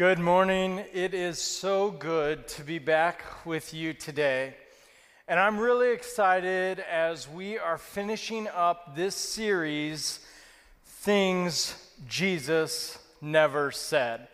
Good morning. It is so good to be back with you today. And I'm really excited as we are finishing up this series, Things Jesus Never Said.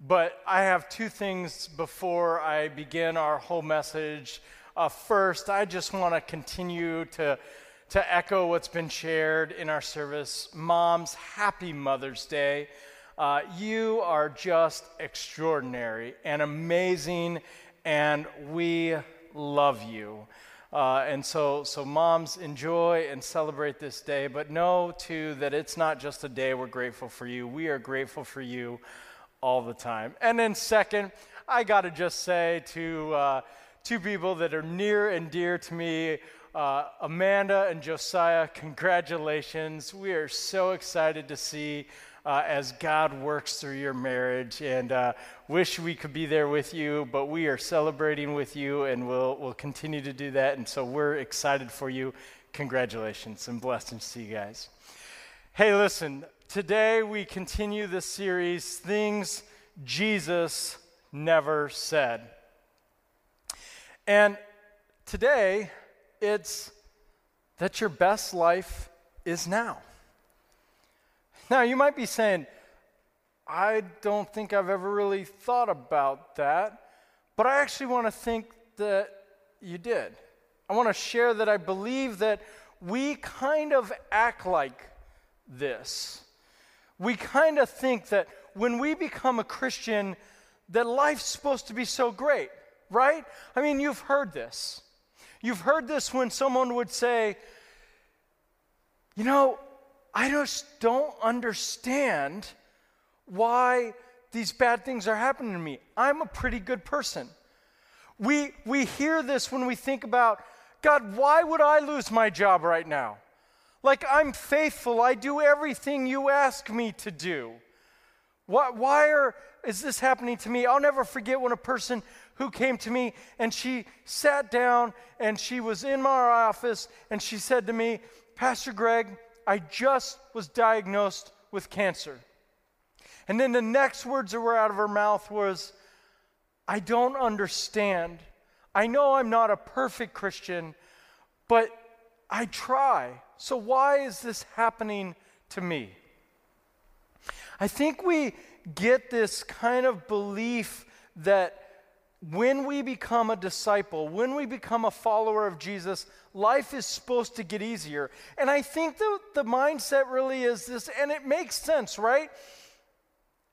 But I have two things before I begin our whole message. Uh, first, I just want to continue to, to echo what's been shared in our service. Moms, happy Mother's Day. Uh, you are just extraordinary and amazing, and we love you. Uh, and so, so, moms, enjoy and celebrate this day, but know too that it's not just a day we're grateful for you. We are grateful for you all the time. And then, second, I got to just say to uh, two people that are near and dear to me, uh, Amanda and Josiah, congratulations. We are so excited to see uh, as God works through your marriage. And uh, wish we could be there with you, but we are celebrating with you and we'll, we'll continue to do that. And so we're excited for you. Congratulations and blessings to you guys. Hey, listen, today we continue this series, Things Jesus Never Said. And today it's that your best life is now. Now, you might be saying, I don't think I've ever really thought about that, but I actually want to think that you did. I want to share that I believe that we kind of act like this. We kind of think that when we become a Christian, that life's supposed to be so great, right? I mean, you've heard this. You've heard this when someone would say, You know, I just don't understand why these bad things are happening to me. I'm a pretty good person. We, we hear this when we think about, God, why would I lose my job right now? Like, I'm faithful, I do everything you ask me to do. Why, why are, is this happening to me? I'll never forget when a person who came to me and she sat down and she was in my office and she said to me, Pastor Greg, I just was diagnosed with cancer. And then the next words that were out of her mouth was, I don't understand. I know I'm not a perfect Christian, but I try. So why is this happening to me? I think we get this kind of belief that when we become a disciple, when we become a follower of Jesus, life is supposed to get easier. And I think the, the mindset really is this, and it makes sense, right?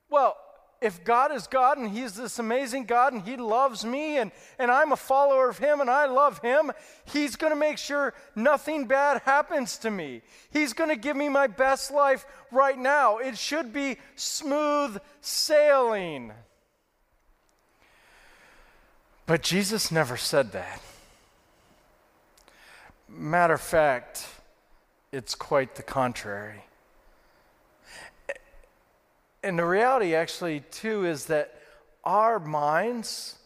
Well, if God is God and He's this amazing God and He loves me and, and I'm a follower of Him and I love Him, He's going to make sure nothing bad happens to me. He's going to give me my best life right now. It should be smooth sailing. But Jesus never said that. Matter of fact, it's quite the contrary. And the reality, actually, too, is that our minds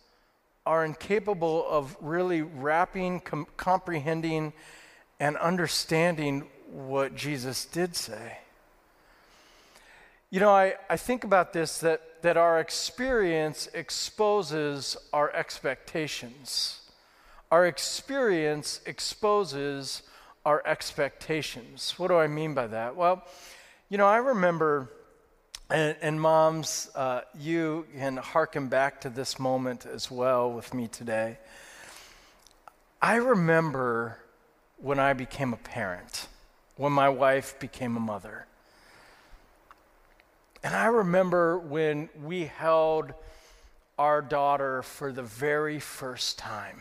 are incapable of really wrapping, com- comprehending, and understanding what Jesus did say. You know, I, I think about this that, that our experience exposes our expectations. Our experience exposes our expectations. What do I mean by that? Well, you know, I remember, and, and moms, uh, you can harken back to this moment as well with me today. I remember when I became a parent, when my wife became a mother. And I remember when we held our daughter for the very first time.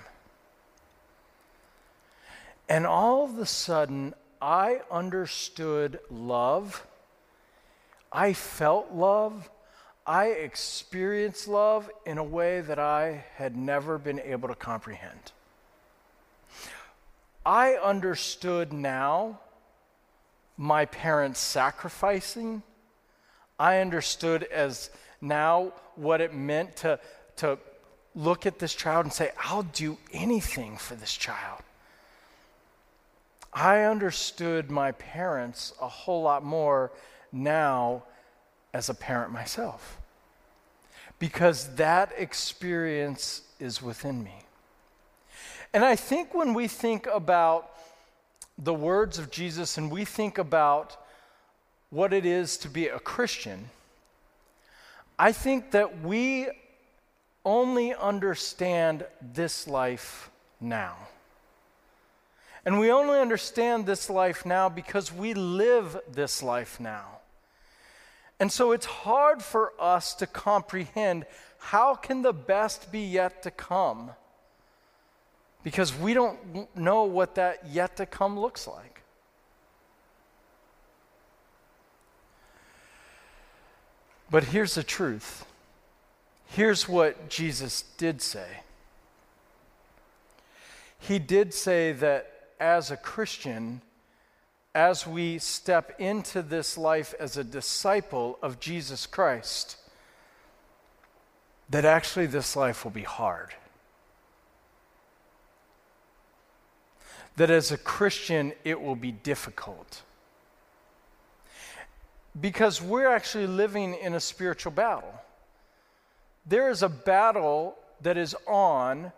And all of a sudden, I understood love. I felt love. I experienced love in a way that I had never been able to comprehend. I understood now my parents sacrificing I understood as now what it meant to, to look at this child and say, I'll do anything for this child. I understood my parents a whole lot more now as a parent myself. because that experience is within me. And I think when we think about the words of Jesus and we think about what it is to be a Christian, I think that we only understand this life now. And we only understand this life now because we live this life now. And so it's hard for us to comprehend how can the best be yet to come? Because we don't know what that yet to come looks like. But here's the truth. Here's what Jesus did say. He did say that as a Christian, as we step into this life as a disciple of Jesus Christ, that actually this life will be hard. That as a Christian, it will be difficult. Because we're actually living in a spiritual battle. There is a battle that is on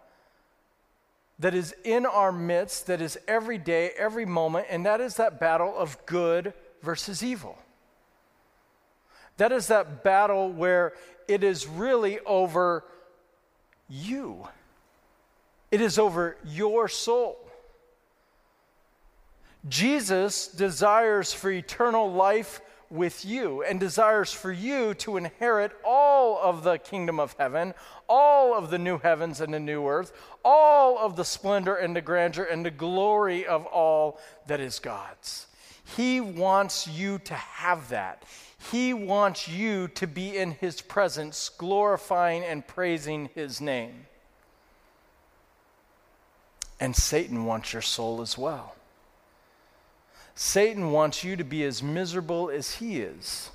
that is in our midst, that is every day, every moment, and that is that battle of good versus evil. That is that battle where it is really over you, it is over your soul. Jesus desires for eternal life with you and desires for you to inherit all of the kingdom of heaven, all of the new heavens and the new earth, all of the splendor and the grandeur and the glory of all that is God's. He wants you to have that. He wants you to be in His presence, glorifying and praising His name. And Satan wants your soul as well. Satan wants you to be as miserable as he is.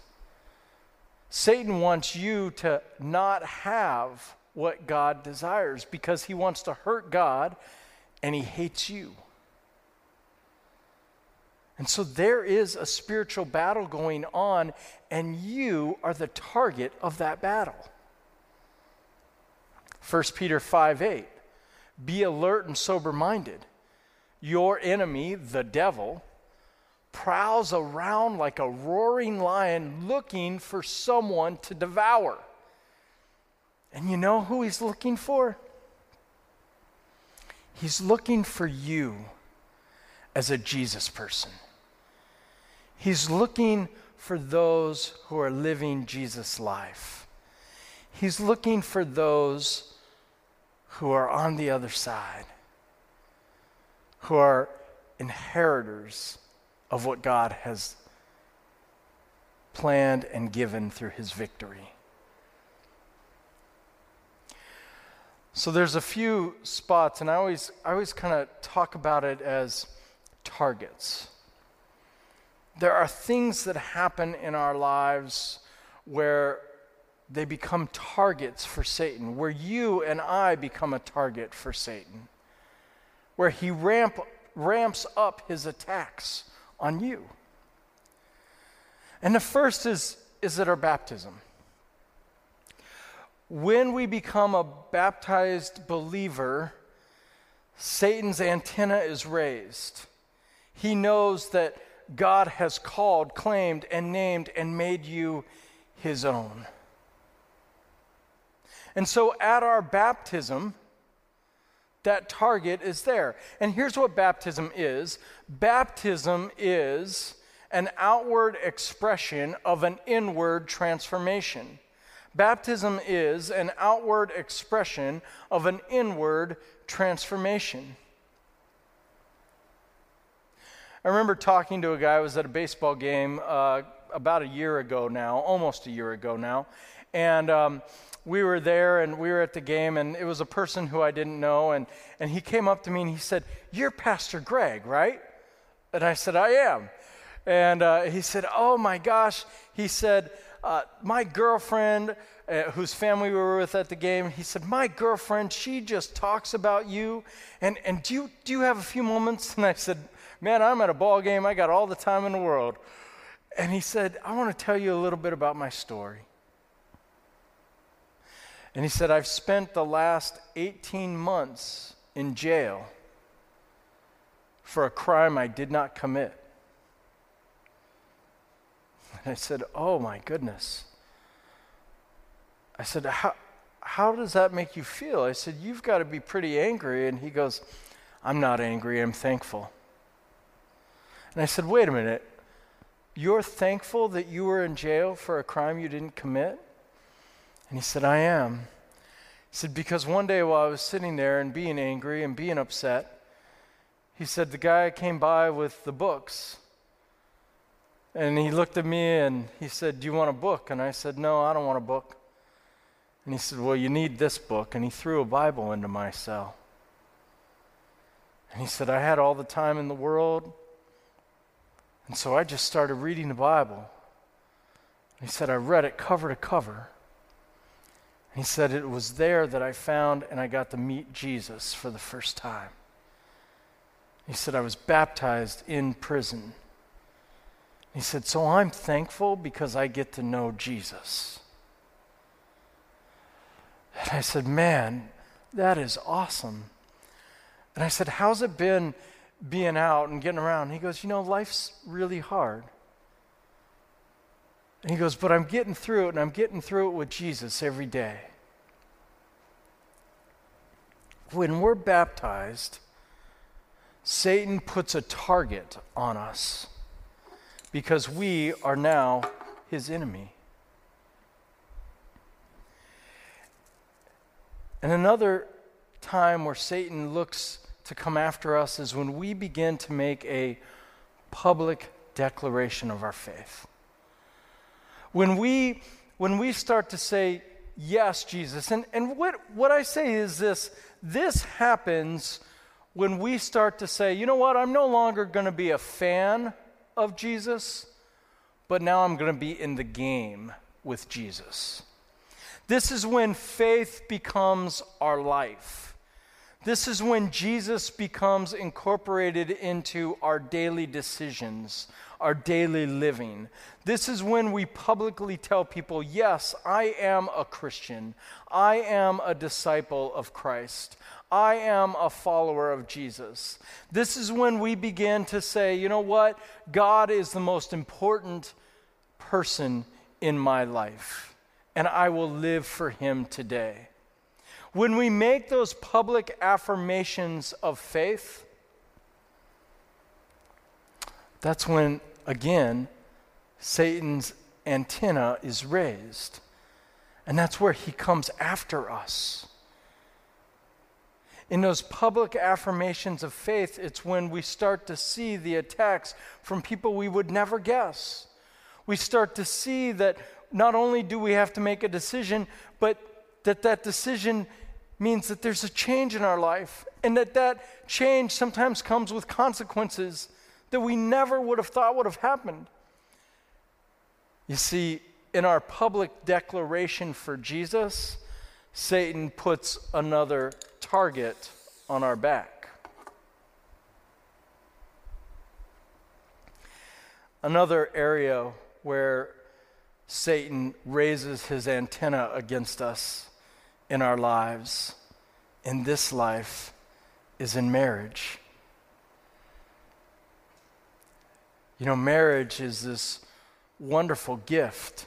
Satan wants you to not have what God desires because he wants to hurt God and he hates you. And so there is a spiritual battle going on, and you are the target of that battle. 1 Peter 5 8. Be alert and sober minded. Your enemy, the devil, prowls around like a roaring lion looking for someone to devour. And you know who he's looking for? He's looking for you as a Jesus person. He's looking for those who are living Jesus' life. He's looking for those who are on the other side, who are inheritors of what God has planned and given through his victory. So there's a few spots, and I always, I always kind of talk about it as targets. There are things that happen in our lives where they become targets for Satan, where you and I become a target for Satan, where he ramp, ramps up his attacks on you. And the first is, is at our baptism. When we become a baptized believer, Satan's antenna is raised. He knows that God has called, claimed, and named and made you his own. And so at our baptism, that target is there. And here's what baptism is baptism is an outward expression of an inward transformation. Baptism is an outward expression of an inward transformation. I remember talking to a guy, I was at a baseball game uh, about a year ago now, almost a year ago now, and um, we were there and we were at the game, and it was a person who I didn't know, and, and he came up to me and he said, You're Pastor Greg, right? And I said, I am. And uh, he said, Oh my gosh. He said, uh, My girlfriend, uh, whose family we were with at the game, he said, My girlfriend, she just talks about you. And, and do, you, do you have a few moments? And I said, Man, I'm at a ball game. I got all the time in the world. And he said, I want to tell you a little bit about my story. And he said, I've spent the last 18 months in jail for a crime I did not commit. And I said, Oh my goodness. I said, How, how does that make you feel? I said, You've got to be pretty angry. And he goes, I'm not angry, I'm thankful. And I said, Wait a minute. You're thankful that you were in jail for a crime you didn't commit? And he said, I am. He said, Because one day while I was sitting there and being angry and being upset, he said, The guy came by with the books. And he looked at me and he said, Do you want a book? And I said, No, I don't want a book. And he said, Well, you need this book. And he threw a Bible into my cell. And he said, I had all the time in the world. And so I just started reading the Bible. And he said, I read it cover to cover. He said, It was there that I found and I got to meet Jesus for the first time. He said, I was baptized in prison. He said, So I'm thankful because I get to know Jesus. And I said, Man, that is awesome. And I said, How's it been being out and getting around? He goes, You know, life's really hard. And he goes, But I'm getting through it, and I'm getting through it with Jesus every day. When we're baptized, Satan puts a target on us because we are now his enemy. And another time where Satan looks to come after us is when we begin to make a public declaration of our faith. When we, when we start to say, Yes, Jesus, and, and what, what I say is this this happens when we start to say, You know what, I'm no longer going to be a fan of Jesus, but now I'm going to be in the game with Jesus. This is when faith becomes our life. This is when Jesus becomes incorporated into our daily decisions, our daily living. This is when we publicly tell people, Yes, I am a Christian. I am a disciple of Christ. I am a follower of Jesus. This is when we begin to say, You know what? God is the most important person in my life and I will live for him today. When we make those public affirmations of faith, that's when, again, Satan's antenna is raised. And that's where he comes after us. In those public affirmations of faith, it's when we start to see the attacks from people we would never guess. We start to see that not only do we have to make a decision, but that that decision means that there's a change in our life and that that change sometimes comes with consequences that we never would have thought would have happened. You see, in our public declaration for Jesus, Satan puts another target on our back. Another area where Satan raises his antenna against us in our lives, in this life, is in marriage. You know, marriage is this wonderful gift.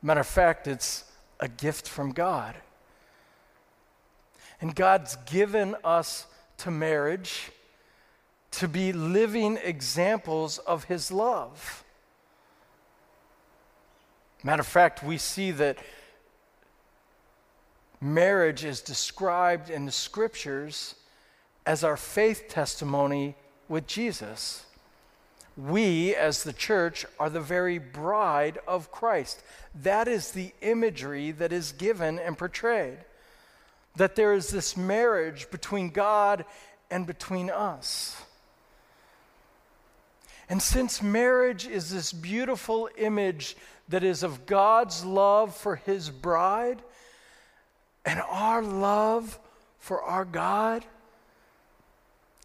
Matter of fact, it's a gift from God. And God's given us to marriage to be living examples of His love. Matter of fact, we see that marriage is described in the scriptures as our faith testimony with Jesus. We, as the church, are the very bride of Christ. That is the imagery that is given and portrayed. That there is this marriage between God and between us. And since marriage is this beautiful image that is of God's love for his bride and our love for our God,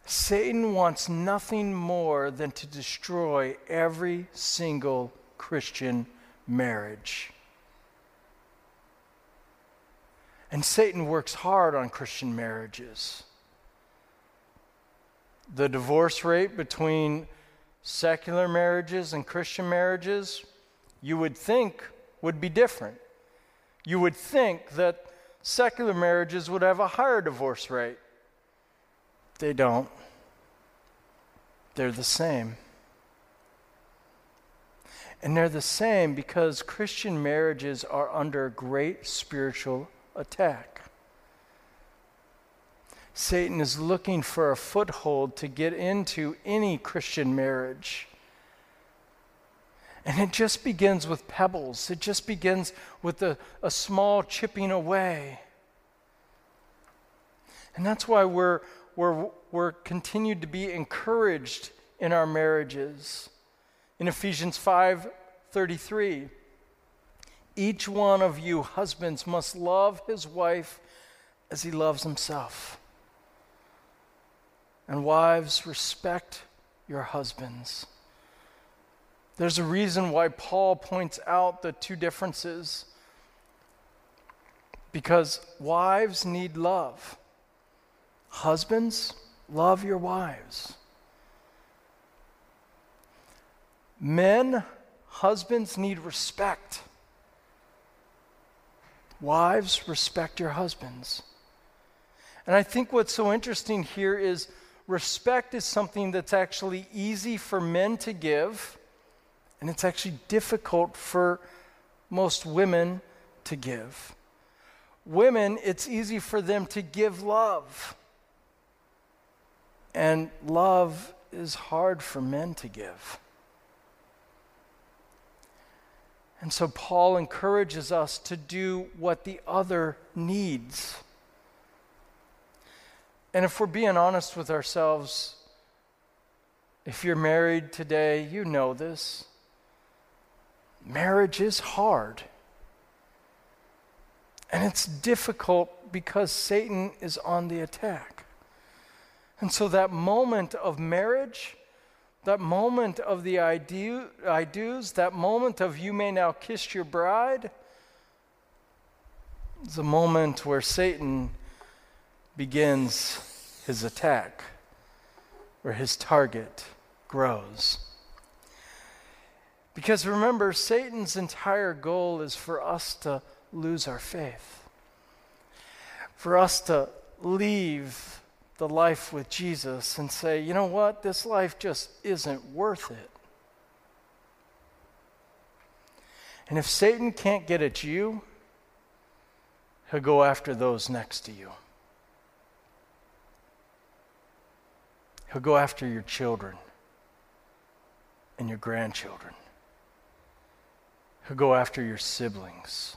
Satan wants nothing more than to destroy every single Christian marriage. And Satan works hard on Christian marriages. The divorce rate between secular marriages and Christian marriages, you would think would be different. You would think that secular marriages would have a higher divorce rate. They don't, they're the same. And they're the same because Christian marriages are under great spiritual attack. Satan is looking for a foothold to get into any Christian marriage. And it just begins with pebbles, it just begins with a, a small chipping away. And that's why we're, we're, we're continued to be encouraged in our marriages. In Ephesians 5 33, each one of you, husbands, must love his wife as he loves himself. And wives, respect your husbands. There's a reason why Paul points out the two differences. Because wives need love. Husbands, love your wives. Men, husbands need respect. Wives, respect your husbands. And I think what's so interesting here is respect is something that's actually easy for men to give, and it's actually difficult for most women to give. Women, it's easy for them to give love. And love is hard for men to give. And so Paul encourages us to do what the other needs. And if we're being honest with ourselves, if you're married today, you know this. Marriage is hard. And it's difficult because Satan is on the attack. And so that moment of marriage that moment of the I, do, I do's, that moment of you may now kiss your bride, is a moment where Satan begins his attack, where his target grows. Because remember, Satan's entire goal is for us to lose our faith, for us to leave the life with Jesus and say, you know what, this life just isn't worth it. And if Satan can't get at you, he'll go after those next to you. He'll go after your children and your grandchildren. He'll go after your siblings.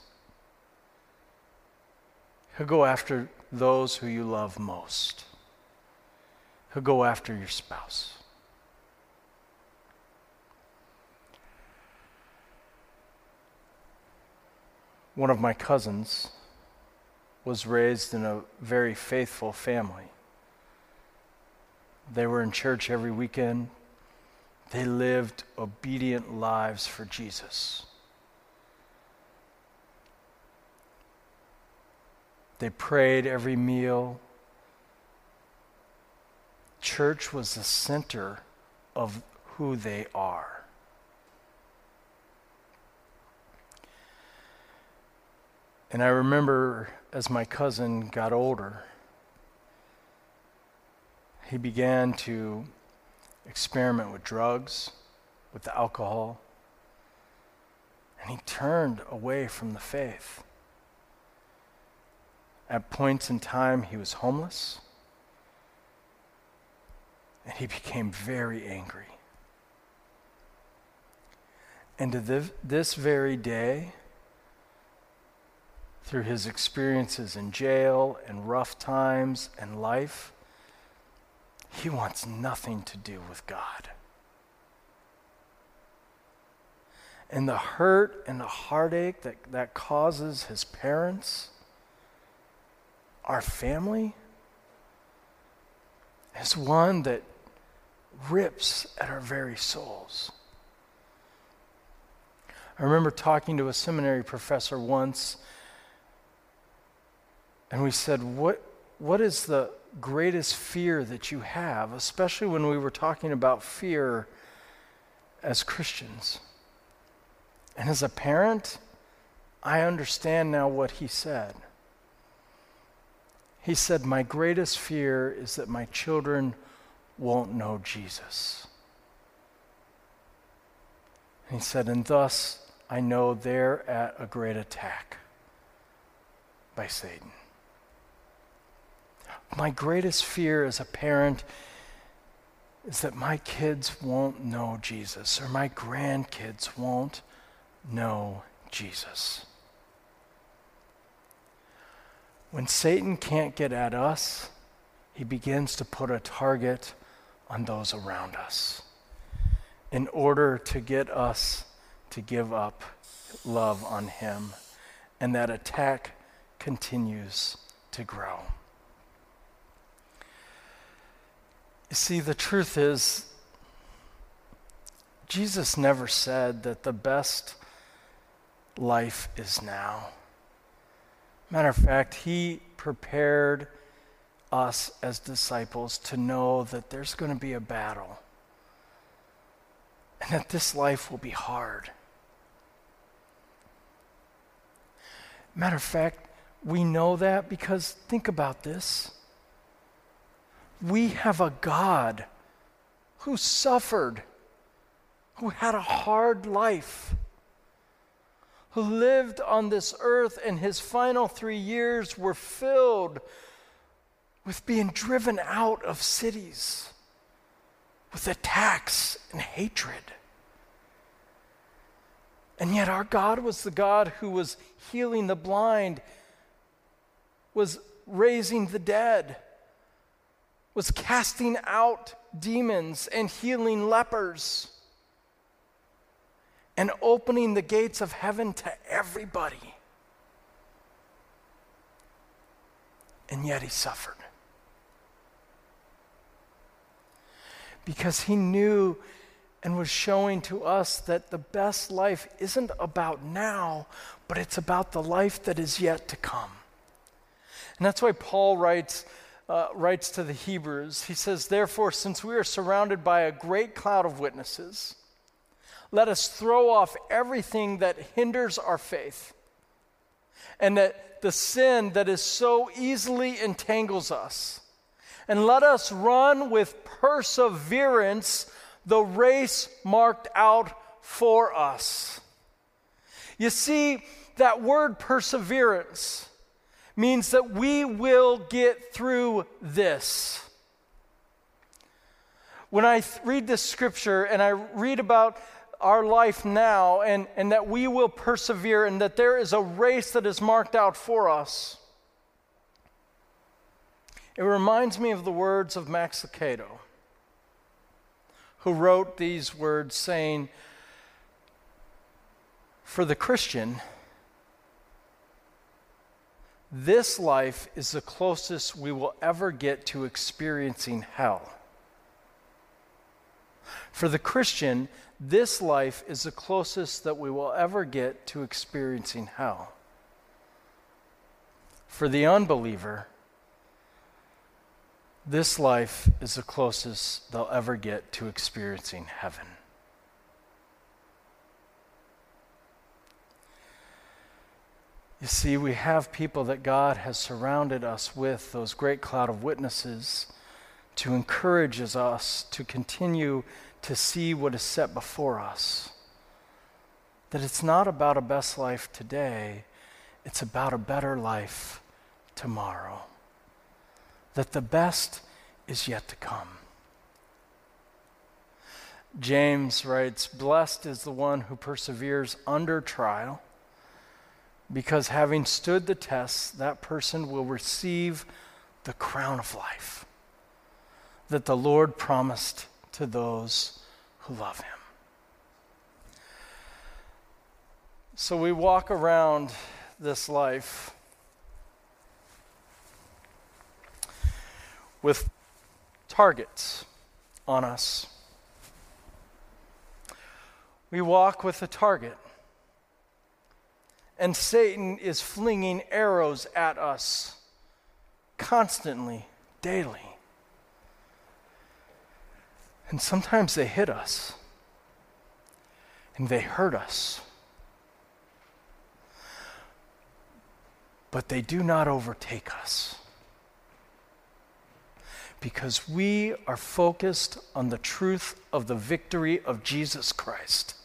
He'll go after those who you love most. He'll go after your spouse. One of my cousins was raised in a very faithful family. They were in church every weekend. They lived obedient lives for Jesus. They prayed every meal church was the center of who they are. And I remember as my cousin got older, he began to experiment with drugs, with alcohol, and he turned away from the faith. At points in time, he was homeless. And he became very angry. And to this very day, through his experiences in jail and rough times and life, he wants nothing to do with God. And the hurt and the heartache that, that causes his parents, our family, is one that rips at our very souls. I remember talking to a seminary professor once, And we said, what, what is the greatest fear that you have, especially when we were talking about fear as Christians? And as a parent, I understand now what he said. He said, My greatest fear is that my children won't know Jesus. And he said, And thus I know they're at a great attack by Satan. My greatest fear as a parent is that my kids won't know Jesus or my grandkids won't know Jesus. When Satan can't get at us, he begins to put a target on those around us in order to get us to give up love on him. And that attack continues to grow. You see, the truth is, Jesus never said that the best life is now. Matter of fact, he prepared us as disciples to know that there's going to be a battle and that this life will be hard. Matter of fact, we know that because think about this. We have a God who suffered, who had a hard life, who lived on this earth, and his final three years were filled with being driven out of cities, with attacks and hatred. And yet, our God was the God who was healing the blind, was raising the dead, was casting out demons and healing lepers, and opening the gates of heaven to everybody. And yet, he suffered. Because he knew and was showing to us that the best life isn't about now, but it's about the life that is yet to come. And that's why Paul writes, uh, writes to the Hebrews. He says, Therefore, since we are surrounded by a great cloud of witnesses, let us throw off everything that hinders our faith and that the sin that is so easily entangles us. And let us run with perseverance the race marked out for us. You see, that word perseverance means that we will get through this. When I th- read this scripture and I read about our life now and, and that we will persevere and that there is a race that is marked out for us, it reminds me of the words of Max Lucado who wrote these words saying, For the Christian, this life is the closest we will ever get to experiencing hell. For the Christian, this life is the closest that we will ever get to experiencing hell. For the unbeliever, this life is the closest they'll ever get to experiencing heaven. You see, we have people that God has surrounded us with, those great cloud of witnesses, to encourage us to continue to see what is set before us. That it's not about a best life today, it's about a better life tomorrow that the best is yet to come. James writes, Blessed is the one who perseveres under trial, because having stood the test, that person will receive the crown of life that the Lord promised to those who love him. So we walk around this life with targets on us. We walk with a target, and Satan is flinging arrows at us constantly, daily. And sometimes they hit us and they hurt us. But they do not overtake us because we are focused on the truth of the victory of Jesus Christ,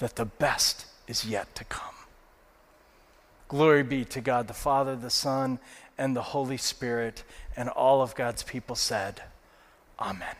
that the best is yet to come. Glory be to God the Father, the Son, and the Holy Spirit, and all of God's people said, Amen.